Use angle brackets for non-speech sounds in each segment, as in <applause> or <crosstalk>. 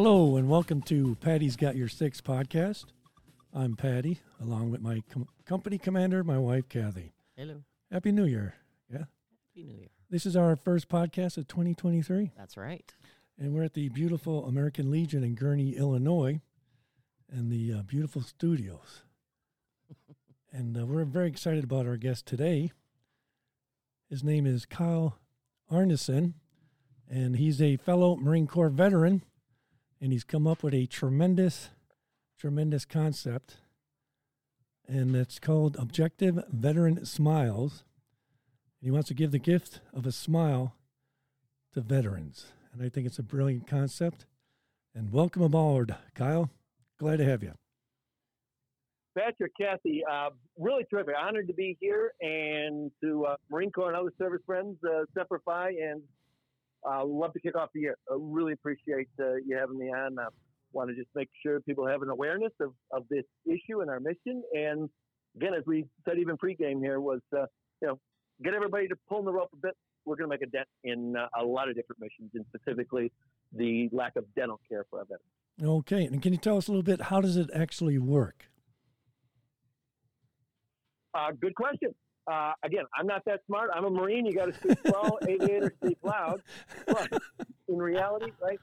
Hello, and welcome to Patty's Got Your Six podcast. I'm Patty, along with my com- company commander, my wife, Kathy. Hello. Happy New Year. Yeah. Happy New Year. This is our first podcast of 2023, That's right. and we're at the beautiful American Legion in Gurnee, Illinois, and the uh, beautiful studios. <laughs> and uh, we're very excited about our guest today. His name is Kyle Arneson, and he's a fellow Marine Corps veteran, and he's come up with a tremendous, tremendous concept, and it's called Objective Veteran Smiles. And he wants to give the gift of a smile to veterans, and I think it's a brilliant concept. And welcome aboard, Kyle. Glad to have you. Patrick, Kathy, uh, really terrific. Honored to be here and to uh, Marine Corps and other service friends, uh, Semper Fi, and uh, love to kick off the year. I really appreciate uh, you having me on. I want to just make sure people have an awareness of, of this issue and our mission. And again, as we said even pregame here, was uh, you know get everybody to pull the rope a bit. We're going to make a dent in uh, a lot of different missions, and specifically the lack of dental care for our veterans. Okay, and can you tell us a little bit how does it actually work? Uh, good question. Uh, again, I'm not that smart. I'm a Marine. You got to speak slow, <laughs> aviator, speak loud. But in reality, right,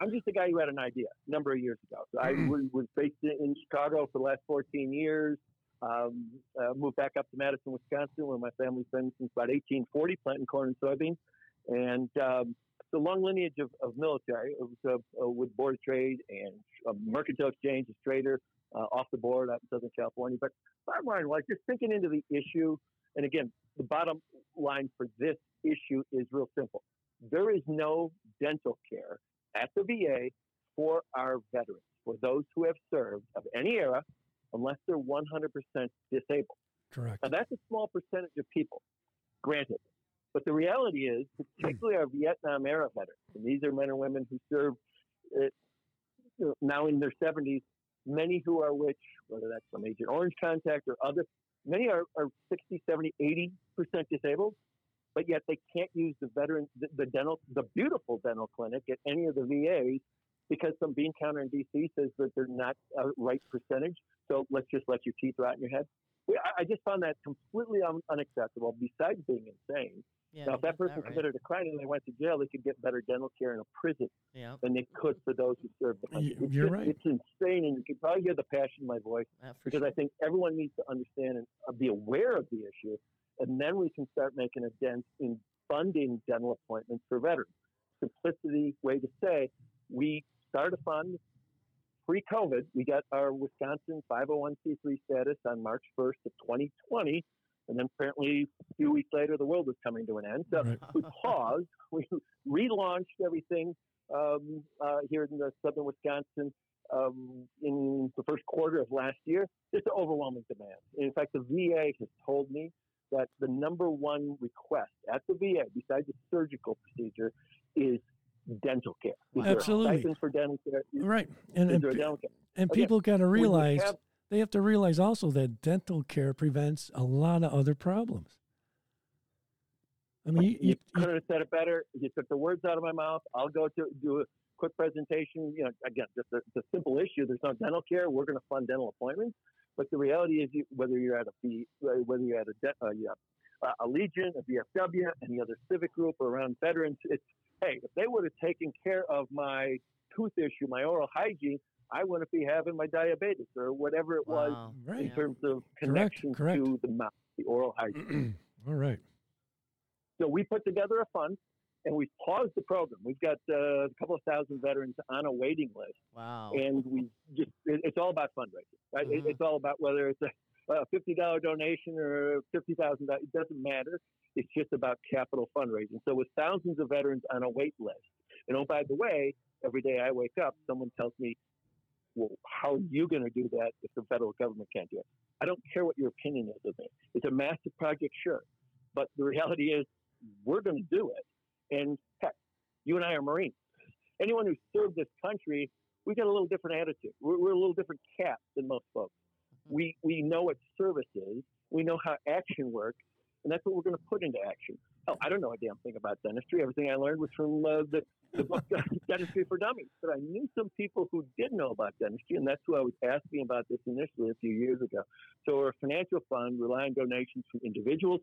I'm just a guy who had an idea a number of years ago. So I was, was based in, Chicago for the last 14 years. Um, uh, moved back up to Madison, Wisconsin, where my family's been since about 1840, planting corn and soybeans. And um, the long lineage of, of military. It was uh, uh, with Board of Trade and uh, Mercantile Exchange, a trader uh, off the board out in Southern California. But bottom line was just thinking into the issue. And again, the bottom line for this issue is real simple. There is no dental care at the VA for our veterans, for those who have served of any era, unless they're 100% disabled. Correct. Now, that's a small percentage of people, granted. But the reality is, particularly our Vietnam era veterans, and these are men and women who served uh, now in their 70s, many who are which, whether that's from Agent Orange contact or other, many are, are 60, 70, 80% disabled, but yet they can't use the veteran, the, the dental, the beautiful dental clinic at any of the VAs because some bean counter in DC says that they're not a right percentage. So let's just let your teeth rot in your head. I- just found that completely un- unacceptable. Besides being insane, Yeah. now if that got person right. committed a crime and they went to jail, they could get better dental care in a prison Yeah. than they could for those who served the country. It's you're just- right. It's insane, and you can probably hear the passion in my voice because sure. I think everyone needs to understand and uh, be aware of the issue, and then we can start making a dent in funding dental appointments for veterans. Simplicity way to say we start a fund pre-COVID. We got our Wisconsin 501c3 status on March 1st of 2020, and then apparently a few weeks later the world was coming to an end. So Right. we paused. <laughs> We relaunched everything um, uh, here in the southern Wisconsin um, in the first quarter of last year. It's an overwhelming demand. In fact, the VA has told me that the number one request at the VA, besides the surgical procedure, is dental care. Is Absolutely. for dental care? Is, Right. And, and, dental care? and people got to realize have- they have to realize also that dental care prevents a lot of other problems. I mean, you, you you, couldn't have said it better. You took the words out of my mouth. I'll go to do a quick presentation. You know, again, just it's a simple issue. There's no dental care. We're going to fund dental appointments. But the reality is, you, whether you're at a whether you're at a, de- uh, yeah, uh, a Legion, a VFW, any other civic group around veterans, it's hey, if they would have taken care of my tooth issue, my oral hygiene, I wouldn't be having my diabetes or whatever it was Wow. right. in terms of connection correct. to the mouth, the oral hygiene. <clears throat> All right. So we put together a fund and we paused the program. We've got uh, a couple of thousand veterans on a waiting list, Wow. and we just it, it's all about fundraising, right? It, Mhm. it's all about whether it's a, a fifty dollar donation or fifty thousand dollars. It doesn't matter. It's just about capital fundraising. So with thousands of veterans on a wait list, and oh by the way, every day I wake up, someone tells me, "Well, how are you going to do that if the federal government can't do it?" I don't care what your opinion is of me. It's a massive project, sure, but the reality is we're going to do it. And heck, you and I are Marines. Anyone who served this country, we got a little different attitude. We're, we're a little different cast than most folks. Mm-hmm. We we know what service is. We know how action works, And that's what we're going to put into action. Oh, I don't know a damn thing about dentistry. Everything I learned was from uh, the, the book <laughs> Dentistry for Dummies. But I knew some people who did know about dentistry, and that's who I was asking about this initially a few years ago. So we're a financial fund relying on donations from individuals,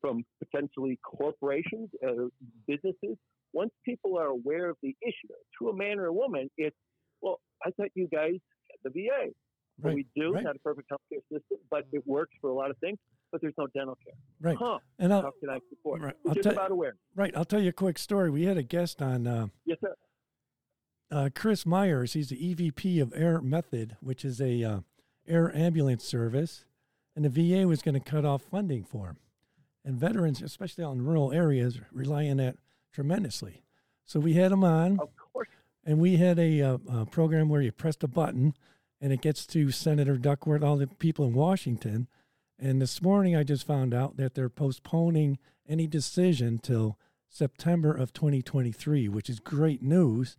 from potentially corporations, uh, businesses. Once people are aware of the issue, to a man or a woman, it's, well, I thought you guys had the VA. Right. we do, right. not a perfect healthcare system, but it works for a lot of things. But there's no dental care. Right. Huh. And I'll, how can I support? Right. I'll Just about awareness. Right. I'll tell you a quick story. We had a guest on. Uh, yes, sir. Uh, Chris Myers. He's the EVP of Air Method, which is a uh, air ambulance service, and the VA was going to cut off funding for him. And veterans, especially out in rural areas, rely on that tremendously. So we had him on. Of course. And we had a, a, uh, a program where you pressed a button and it gets to Senator Duckworth, all the people in Washington. And this morning I just found out that they're postponing any decision till September of 2023, which is great news.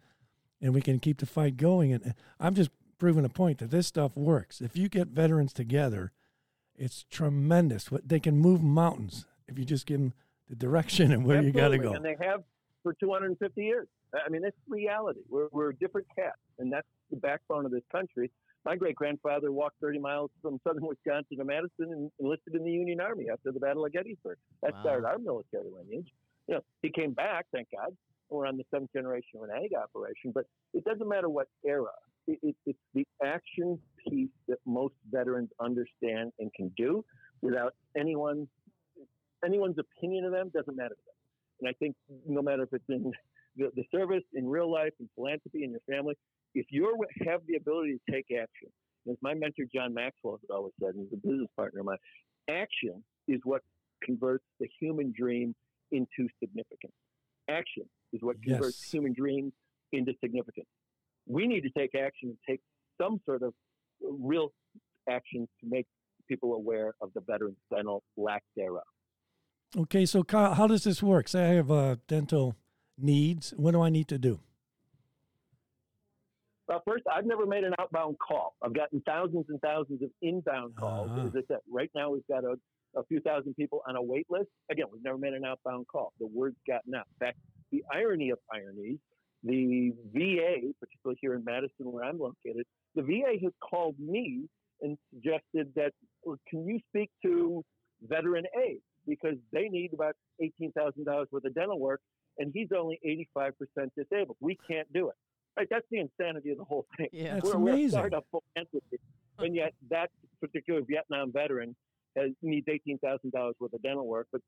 And we can keep the fight going. And uh, I'm just proving a point that this stuff works. If you get veterans together, it's tremendous. What they can move mountains if you just give them the direction and where Absolutely. you got to go. And they have for 250 years. I mean, it's reality. We're, we're a different cat, and that's the backbone of this country. My great grandfather walked 30 miles from southern Wisconsin to Madison and enlisted in the Union Army after the Battle of Gettysburg. That wow. started our military lineage. You know, he came back, thank God. We're on the seventh generation of an ag operation, but it doesn't matter what era. It, it, it's the action piece that most veterans understand and can do without anyone anyone's opinion of them doesn't matter to them. And I think no matter if it's in the, the service, in real life, in philanthropy, in your family, if you have the ability to take action, as my mentor John Maxwell has always said, and he's a business partner of mine, action is what converts the human dream into significance. Action is what converts yes. human dreams into significance. We need to take action and take some sort of real action to make people aware of the veterans' dental lack thereof. Okay, so Kyle, how does this work? Say I have uh, dental needs. What do I need to do? Well, first, I've never made an outbound call. I've gotten thousands and thousands of inbound calls. Uh-huh. As I said, right now we've got a, a few thousand people on a wait list. Again, we've never made an outbound call. The word's gotten out. In fact, the irony of ironies, the VA, particularly here in Madison where I'm located, the VA has called me and suggested that, well, can you speak to veteran A? Because they need about $18,000 worth of dental work and he's only 85% disabled. We can't do it. Right? That's the insanity of the whole thing. Yeah, that's we're, amazing. We're a startup entity, and yet that particular Vietnam veteran has, needs $18,000 worth of dental work, but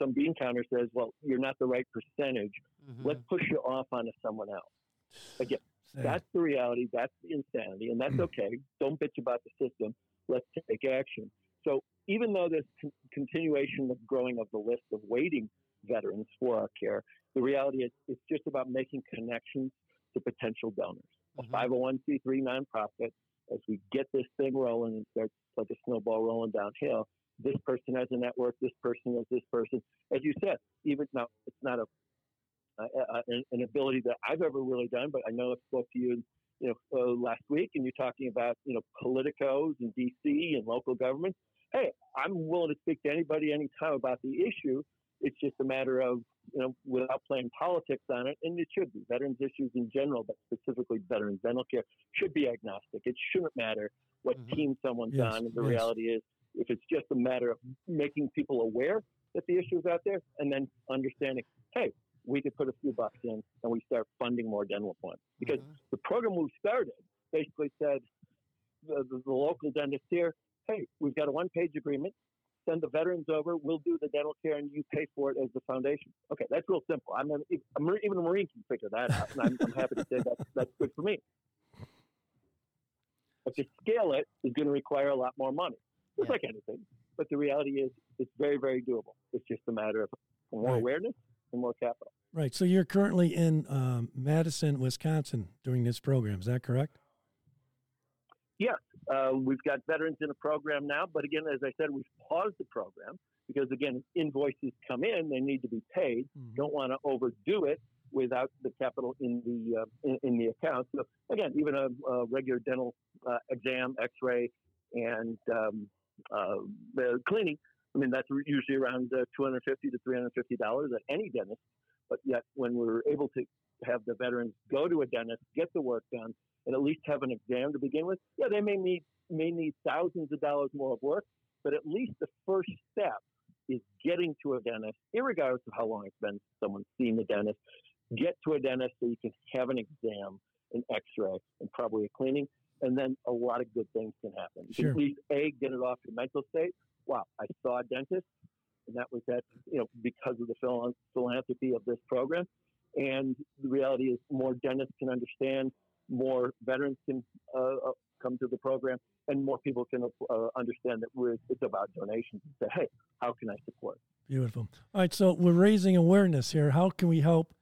some bean counter says, well, you're not the right percentage. Mm-hmm. Let's push you off onto someone else. Again, Sad. that's the reality. That's the insanity, and that's okay. Don't bitch about the system. Let's take action. So even though there's con- continuation of growing of the list of waiting veterans for our care, the reality is it's just about making connections to potential donors. Mm-hmm. A 501c3 nonprofit, as we get this thing rolling and starts like a snowball rolling downhill, this person has a network, this person has this person. As you said, even now, it's not a, a, a an ability that I've ever really done, but I know I spoke to you, you know, uh, last week, and you're talking about, you know, politicos in D.C. and local governments. Hey, I'm willing to speak to anybody anytime about the issue it's just a matter of, you know, without playing politics on it, and it should be. Veterans issues in general, but specifically veterans dental care, should be agnostic. It shouldn't matter what mm-hmm. team someone's yes, on. The yes. reality is, if it's just a matter of making people aware that the issue is out there and then understanding, hey, we could put a few bucks in and we start funding more dental appointments. Because mm-hmm. the program we started basically said the, the, the local dentist here, hey, we've got a one page agreement send the veterans over. We'll do the dental care, and you pay for it as the foundation. Okay, that's real simple. I'm, a, even a Marine can figure that out, and I'm, I'm happy to say that that's good for me. But to scale it is going to require a lot more money, just yeah. like anything. But the reality is, it's very, very doable. It's just a matter of more right. awareness and more capital. Right. So you're currently in um, Madison, Wisconsin, doing this program. Is that correct? Yes, uh, we've got veterans in a program now, but again, as I said, we've paused the program because again, invoices come in, they need to be paid. Mm-hmm. Don't want to overdo it without the capital in the uh, in, in, the account. So again, even a, a regular dental uh, exam, X-ray, and um, uh, cleaning I mean, that's usually around uh, 250 to 350 dollars at any dentist. But yet, when we're able to have the veterans go to a dentist, get the work done, and at least have an exam to begin with, yeah, they may need may need thousands of dollars more of work, but at least the first step is getting to a dentist, regardless of how long it's been someone's seen the dentist. Get to a dentist so you can have an exam, an X-ray, and probably a cleaning, and then a lot of good things can happen. Sure. at least a get it off your mental state. Wow, I saw a dentist, and that was that you know because of the phil- philanthropy of this program. And the reality is, more dentists can understand, more veterans can uh, uh, come to the program, and more people can uh, understand that we're, it's about donations. And say, hey, how can I support? Beautiful. All right, so we're raising awareness here. How can we help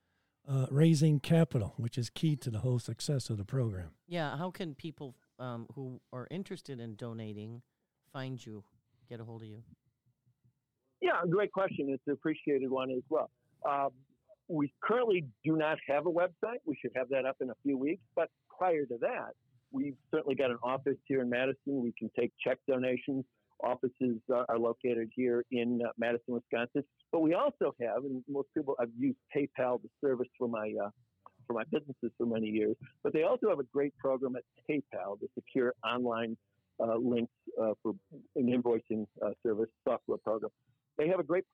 uh, raising capital, which is key to the whole success of the program? Yeah, how can people um, who are interested in donating find you, get a hold of you? Yeah, great question. It's an appreciated one as well. Um, we currently do not have a website. We should have that up in a few weeks. But prior to that, we've certainly got an office here in Madison. We can take check donations. Offices uh, are located here in uh, Madison, Wisconsin. But we also have, and most people, I've used PayPal, the service for my uh, for my businesses for many years. But they also have a great program at PayPal, the secure online uh, links uh, for an invoicing uh, service software program. They have a great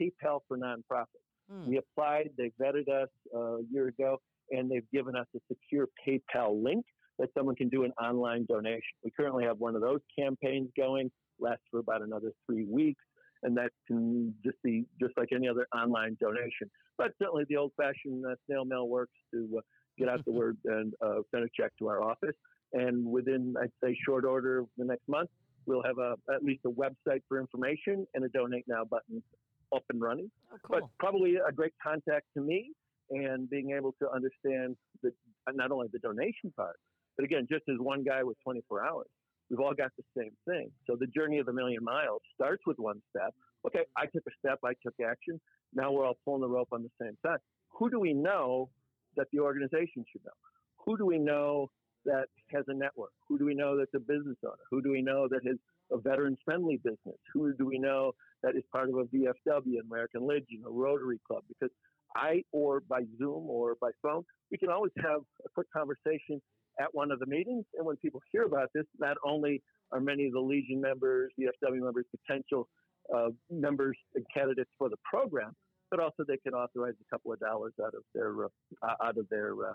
PayPal for nonprofits. Hmm. We applied, they vetted us uh, a year ago, and they've given us a secure PayPal link that someone can do an online donation. We currently have one of those campaigns going, lasts for about another three weeks, and that can just be just like any other online donation. But certainly the old fashioned uh, snail mail works to uh, get out the <laughs> word and uh, send a check to our office. And within, I'd say, short order of the next month, we'll have a, at least a website for information and a donate now button up and running Oh, but probably a great contact to me and being able to understand the, not only the donation part, but again, just as one guy with 24 hours, we've all got the same thing. So the journey of a million miles starts with one step. Okay, I took a step, I took action. Now we're all pulling the rope on the same side. Who do we know that the organization should know? Who do we know that has a network? Who do we know that's a business owner? Who do we know that has a veterans friendly business? Who do we know that is part of a VFW, American Legion, a Rotary Club? Because I, or by Zoom or by phone, we can always have a quick conversation at one of the meetings. And when people hear about this, not only are many of the Legion members, VFW members, potential uh, members and candidates for the program, but also they can authorize a couple of dollars out of their uh, out of their uh,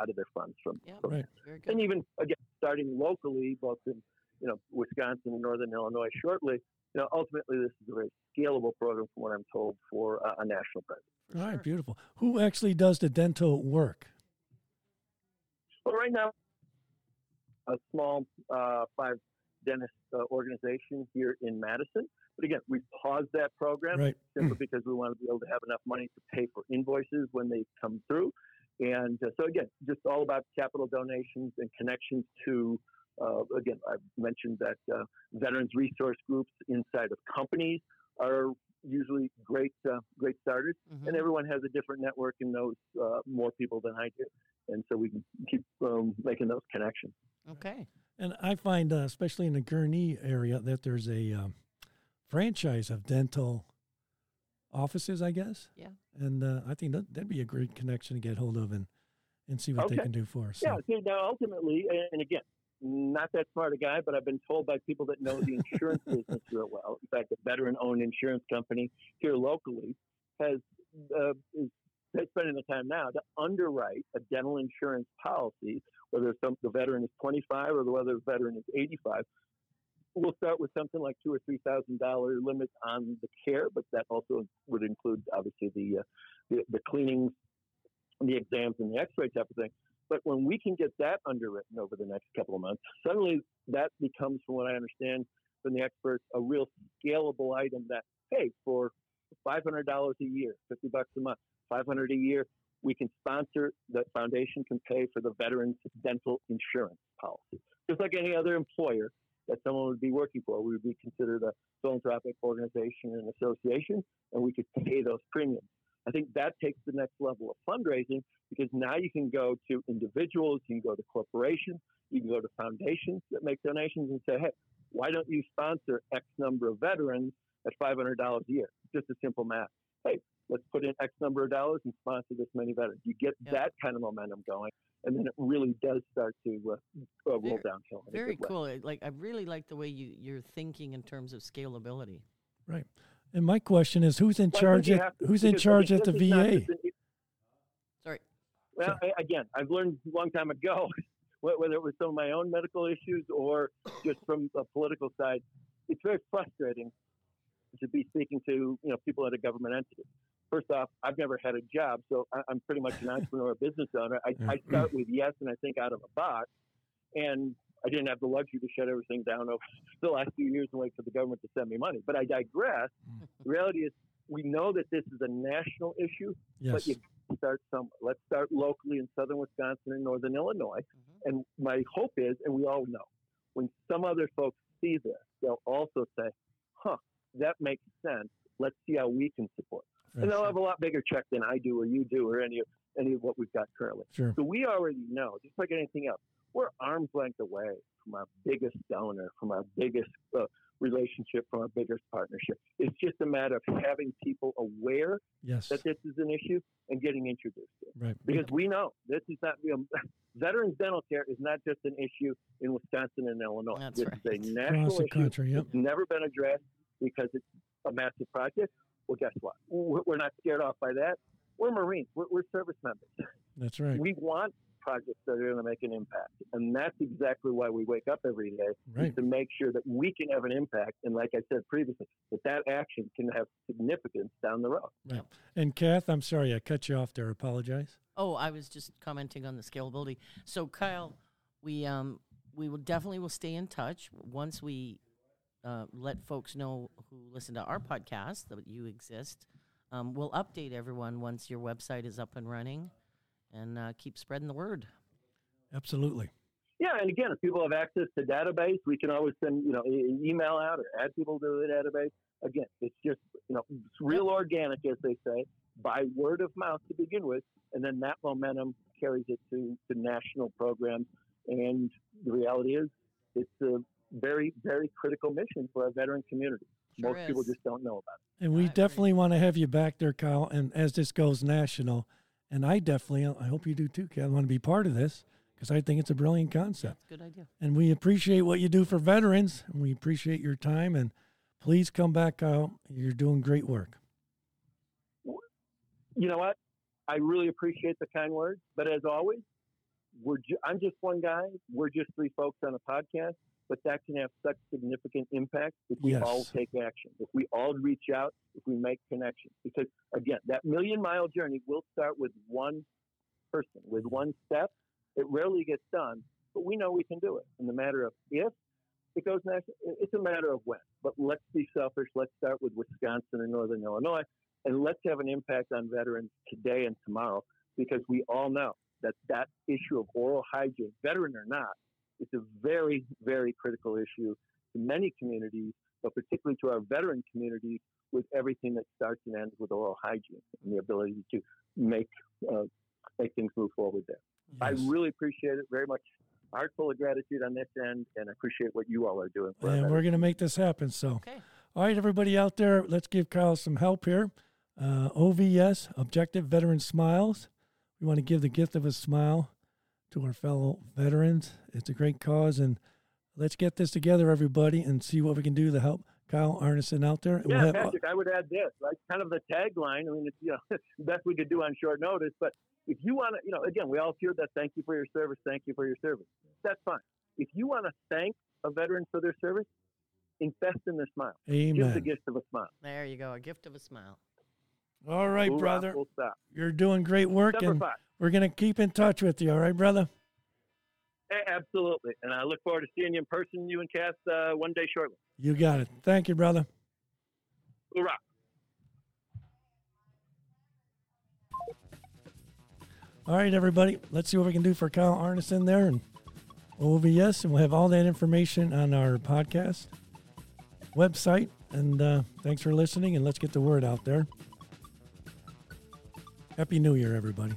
out of their funds from. Yeah, Right. very good. and even again starting locally, both in you know Wisconsin and Northern Illinois shortly. You know, ultimately, this is a very scalable program, from what I'm told, for uh, a national presence. All right, beautiful. Who actually does the dental work? But right now, a small uh, five dentist uh, organization here in Madison. But again, we paused that program Right. <clears throat> simply because we want to be able to have enough money to pay for invoices when they come through. And uh, so again, just all about capital donations and connections to, again, I've mentioned that uh, veterans resource groups inside of companies are usually great, uh, great starters. Mhm. And everyone has a different network and knows uh, more people than I do. And so we can keep um, making those connections. Okay. And I find, uh, especially in the Gurnee area, that there's a um, franchise of dental offices, I guess. Yeah. And uh, I think that, that'd be a great connection to get hold of and, and see what they can do for us. Yeah. So, See, now ultimately, and again, not that smart a guy, but I've been told by people that know the insurance business real well. In fact, a veteran-owned insurance company here locally has uh, is they're spending the time now to underwrite a dental insurance policy, whether some, the veteran is 25 or whether the veteran is 85. We'll start with something like two or three thousand dollar limits on the care, but that also would include obviously the uh, the, the cleanings, the exams, and the X-ray type of thing. But when we can get that underwritten over the next couple of months, suddenly that becomes, from what I understand from the experts, a real scalable item that, hey, for $500 a year, 50 bucks a month, 500 a year, we can sponsor, the foundation can pay for the veterans dental insurance policy. Just like any other employer that someone would be working for, we would be considered a philanthropic organization and association, and we could pay those premiums. I think that takes the next level of fundraising because now you can go to individuals, you can go to corporations, you can go to foundations that make donations and say, hey, why don't you sponsor X number of veterans at $500 a year. Just a simple math. Hey, let's put in X number of dollars and sponsor this many veterans. You get Yep. that kind of momentum going, and then it really does start to uh, uh, roll Very- downhill. Very good way. cool. Like I really like the way you you're thinking in terms of scalability. Right. And my question is, who's in Well, charge? At, to- who's in charge at the this not VA? just an- Sorry. Well, I, again, I've learned a long time ago, <laughs> whether it was some of my own medical issues or just from the political side, it's very frustrating to be speaking to you know people at a government entity. First off, I've never had a job, so I, I'm pretty much an entrepreneur, a business owner. I, I start with yes, and I think out of a box, and I didn't have the luxury to shut everything down over <laughs> the last few years and wait for the government to send me money. But I digress. The reality is, we know that this is a national issue, but Yes. you start somewhere. Let's start locally in southern Wisconsin and northern Illinois. Mhm. And my hope is, and we all know, when some other folks see this, they'll also say, huh, that makes sense. Let's see how we can support. for And they'll sure. have a lot bigger check than I do or you do or any of, any of what we've got currently. Sure. So we already know, just like anything else, we're arm's length away from our biggest donor, from our biggest uh, relationship, from our biggest partnership. It's just a matter of having people aware Yes. that this is an issue and getting introduced to it. Right. Because we know this is not, you know, <laughs> veterans dental care is not just an issue in Wisconsin and Illinois. That's this right. is a Across national the issue. country. Yep. It's never been addressed because it's a massive project. Well, guess what? We're we're not scared off by that. We're Marines. We're, we're service members. That's right. We want projects that are going to make an impact, and that's exactly why we wake up every day Right. to make sure that we can have an impact. And like I said previously, that that action can have significance down the road. Right. And Kath, I'm sorry I cut you off there. Apologize. Oh, I was just commenting on the scalability. So Kyle, we um we will definitely will stay in touch once we uh, let folks know who listen to our podcast that you exist. Um, we'll update everyone once your website is up and running, and uh, keep spreading the word. Absolutely. Yeah, and again, if people have access to database, we can always send you know e- email out or add people to the database. Again, it's just you know it's real organic, as they say, by word of mouth to begin with, and then that momentum carries it to to national programs. And the reality is, it's a very very critical mission for our veteran community. Sure Most people just don't know about it. And I we agree. definitely want to have you back there, Kyle. And as this goes national, and I definitely, I hope you do too, Kyle, want to be part of this because I think it's a brilliant concept. Good idea. And we appreciate what you do for veterans. And we appreciate your time. And please come back, Kyle. You're doing great work. You know what? I really appreciate the kind words, but as always, we're ju- I'm just one guy. We're just three folks on a podcast, but that can have such significant impact if we all take action, if we all reach out, if we make connections. Because again, that million mile journey will start with one person, with one step. It rarely gets done, but we know we can do it. In the matter of if it goes national, it's a matter of when. But let's be selfish. Let's start with Wisconsin and Northern Illinois, and let's have an impact on veterans today and tomorrow, because we all know that that issue of oral hygiene, veteran or not, is a very, very critical issue to many communities, but particularly to our veteran communities, with everything that starts and ends with oral hygiene and the ability to make uh, make things move forward there. I really appreciate it very much. Heart full of gratitude on this end, and I appreciate what you all are doing. For And we're going to make this happen. So, Okay. all right, everybody out there, let's give Kyle some help here. Uh, OVS, Objective Veteran Smiles. We want to give the gift of a smile to our fellow veterans. It's a great cause, and let's get this together, everybody, and see what we can do to help Kyle Arneson out there. Yeah, We'll have- uh, Patrick, I would add this, like kind of the tagline. I mean, it's you know <laughs> best we could do on short notice. But if you want to, you know, again, we all hear that. Thank you for your service. Thank you for your service. That's fine. If you want to thank a veteran for their service, invest in their smile. Amen. Give the gift of a smile. There you go. A gift of a smile. All right, Hoorah, brother. Full stop. You're doing great work, Number and five. We're going to keep in touch with you. All right, brother? Absolutely. And I look forward to seeing you in person, you and Cass, uh, one day shortly. You got it. Thank you, brother. Hoorah. All right, everybody. Let's see what we can do for Kyle Arneson there and OVS, and we'll have all that information on our podcast website. And uh, thanks for listening, and let's get the word out there. Happy New Year, everybody.